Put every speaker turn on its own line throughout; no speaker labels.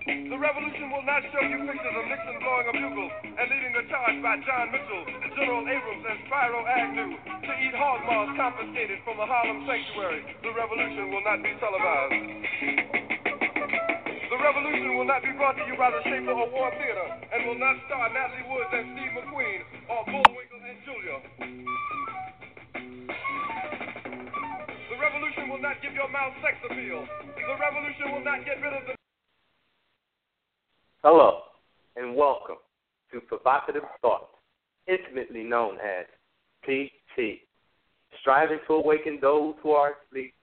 The revolution will not show you pictures of Nixon blowing a bugle and leading a charge by John Mitchell, General Abrams, and Spiro Agnew to eat hog maws confiscated from a Harlem sanctuary. The revolution will not be televised. The revolution will not be brought to you by the Schaefer Award Theater and will not star Natalie Woods and Steve McQueen or Bullwinkle and Julia. The revolution will not give your mouth sex appeal. The revolution will not get rid of the
Hello, and welcome to Provocative Thoughts, intimately known as PT, striving to awaken those who are asleep,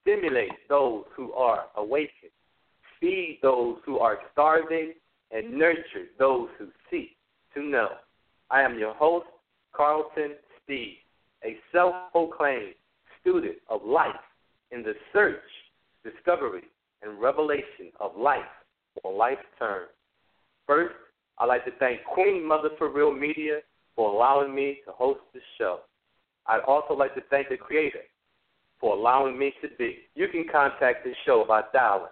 stimulate those who are awakened, feed those who are starving, and nurture those who seek to know. I am your host, Carlton Steve, a self proclaimed student of life in the search, discovery, and revelation of life on life's terms. First, I'd like to thank Queen Mother for Real Media for allowing me to host this show. I'd also like to thank the creator for allowing me to be. You can contact this show by dialing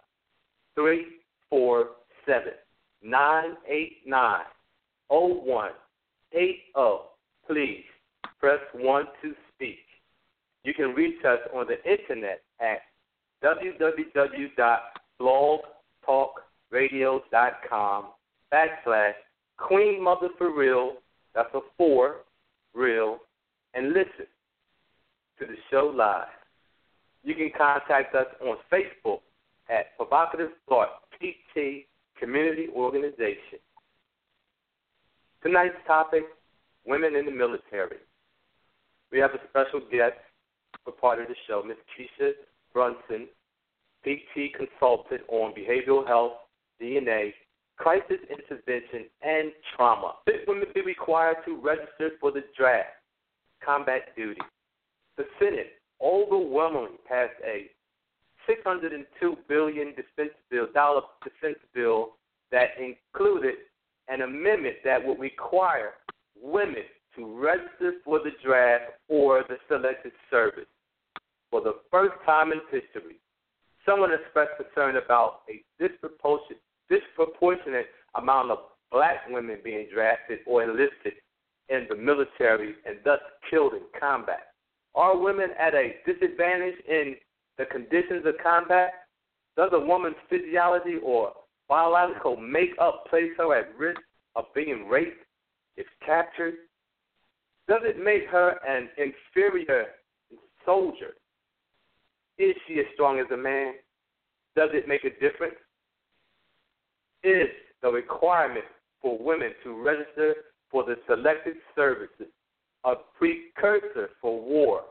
347 989 0180. Please press 1 to speak. You can reach us on the internet at www.blogtalkradio.com backslash Queen Mother for Real, that's a four, real, and listen to the show live. You can contact us on Facebook at Provocative Thought PT Community Organization. Tonight's topic Women in the Military. We have a special guest for part of the show, Ms. Keisha Brunson, PT consultant on behavioral health, DNA, crisis intervention, and trauma. Should women be required to register for the draft, combat duty? The Senate overwhelmingly passed a 602 billion defense bill, dollar defense bill that included an amendment that would require women to register for the draft or the selected service. For the first time in history, someone expressed concern about a disproportionate, disproportionate amount of black women being drafted or enlisted in the military and thus killed in combat. Are women at a disadvantage in the conditions of combat? Does a woman's physiology or biological makeup place her at risk of being raped if captured? Does it make her an inferior soldier? Is she as strong as a man? Does it make a difference? Is the requirement for women to register for the selected services a precursor for war?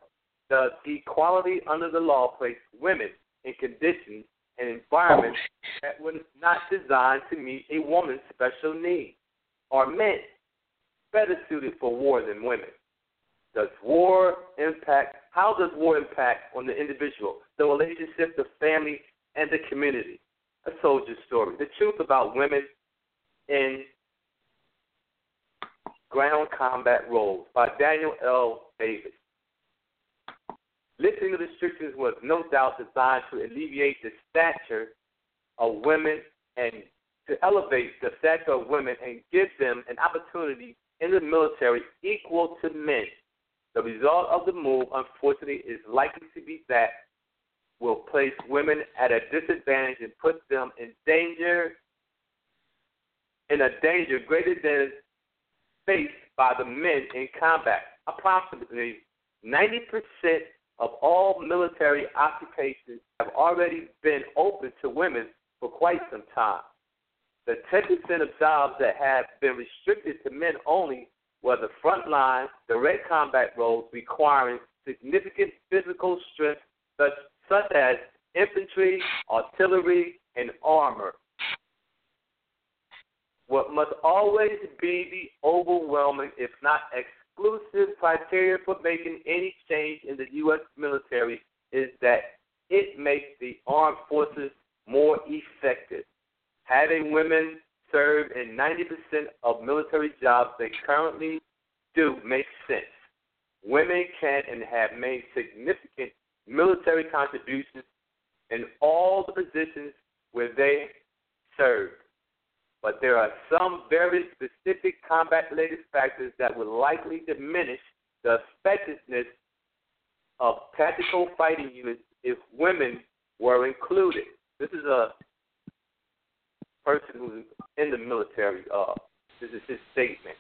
Does equality under the law place women in conditions and environments that were not designed to meet a woman's special needs? Are men better suited for war than women? Does war impact? How does war impact on the individual, the relationship, the family, and the community? A soldier's story. The truth about women in ground combat roles by Daniel L. Davis. Lifting the restrictions was no doubt designed to alleviate the stature of women and to elevate the stature of women and give them an opportunity in the military equal to men. The result of the move, unfortunately, is likely to be that will place women at a disadvantage and put them in danger, in a danger greater than faced by the men in combat. Approximately 90% of all military occupations have already been open to women for quite some time. The 10% of jobs that have been restricted to men only were the front line, direct combat roles requiring significant physical strength, such, such as infantry, artillery, and armor. What must always be the overwhelming, if not exclusive, criteria for making any change in the U.S. military is that it makes the armed forces more effective. Having women serve in 90% of military jobs they currently do makes sense. Women can and have made significant military contributions in all the positions where they served. But there are some very specific combat related factors that would likely diminish the effectiveness of tactical fighting units if women were included. This is a person who's in the military. Uh, this is his statement.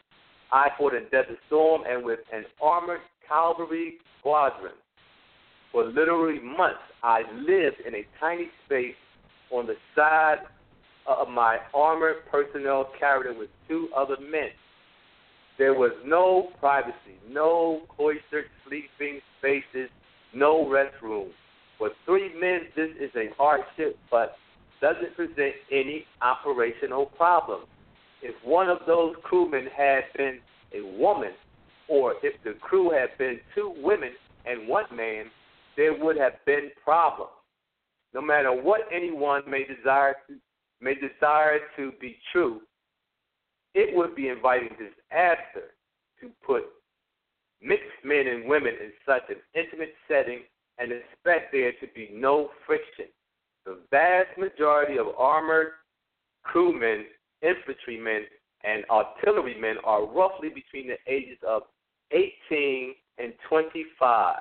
I fought in Desert Storm and with an armored cavalry squadron. For literally months, I lived in a tiny space on the side of my armored personnel carrier with two other men. There was no privacy, no cloistered sleeping spaces, no restroom. For three men, this is a hardship, but doesn't present any operational problem. If one of those crewmen had been a woman, or if the crew had been two women and one man, there would have been problems. No matter what anyone may desire to may desire to be true, it would be inviting disaster to put mixed men and women in such an intimate setting and expect there to be no friction. The vast majority of armored crewmen, infantrymen, and artillerymen are roughly between the ages of 18 and 25,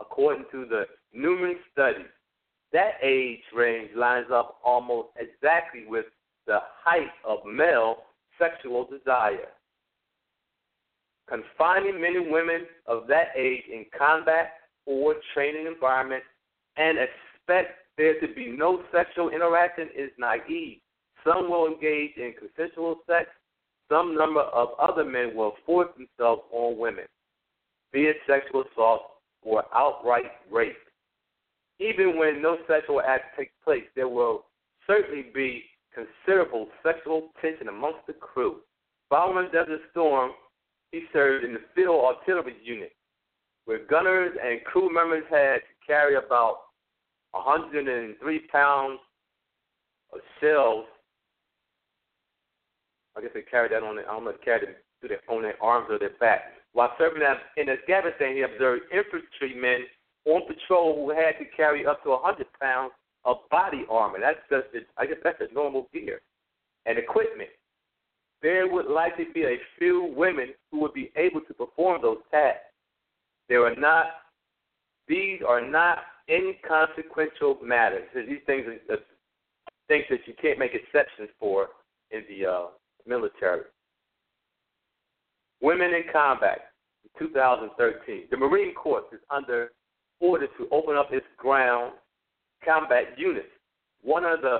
according to the numerous studies. That age range lines up almost exactly with the height of male sexual desire. Confining men and women of that age in combat or training environments and expect there to be no sexual interaction is naive. Some will engage in consensual sex. Some number of other men will force themselves on women, be it sexual assault or outright rape. Even when no sexual act takes place, there will certainly be considerable sexual tension amongst the crew. Following Desert Storm, he served in the Field Artillery Unit, where gunners and crew members had to carry about 103 pounds of shells. I guess they carried that on their, I don't know if they carried it to their, on their arms or their back. While serving in Afghanistan, he observed infantrymen on patrol who had to carry up to 100 pounds of body armor. That's just, I guess that's a normal gear and equipment. There would likely be a few women who would be able to perform those tasks. There are not; these are not inconsequential matters. These things are things that you can't make exceptions for in the uh, military. Women in combat, 2013. The Marine Corps is under order to open up its ground combat units. One of the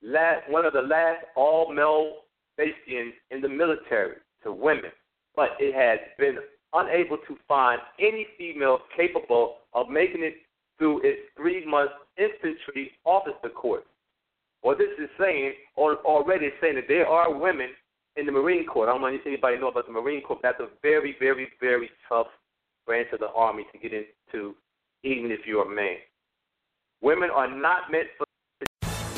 last, one of the last all-male bastions in the military to women, but it has been unable to find any female capable of making it through its three-month infantry officer course. What this is saying, or already saying that there are women in the Marine Corps. I don't know if anybody know about the Marine Corps. That's a very, very, very tough branch of the Army to get into, even if you're a man. Women are not meant for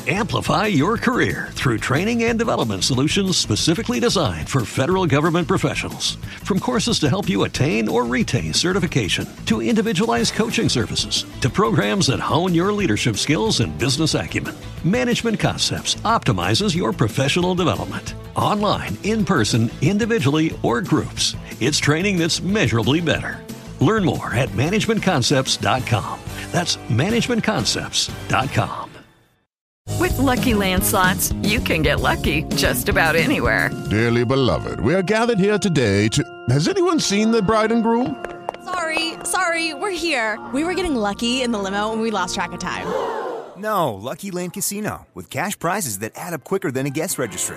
Amplify your career through training and development solutions specifically designed for federal government professionals. From courses to help you attain or retain certification, to individualized coaching services, to programs that hone your leadership skills and business acumen, Management Concepts optimizes your professional development. Online, in person, individually, or groups, it's training that's measurably better. Learn more at managementconcepts.com. That's managementconcepts.com.
With LuckyLand Slots, you can get lucky just about anywhere.
Dearly beloved, we are gathered here today to. Has anyone seen the bride and groom?
Sorry, sorry, we're here. We were getting lucky in the limo and we lost track of time.
No, Lucky Land Casino, with cash prizes that add up quicker than a guest registry.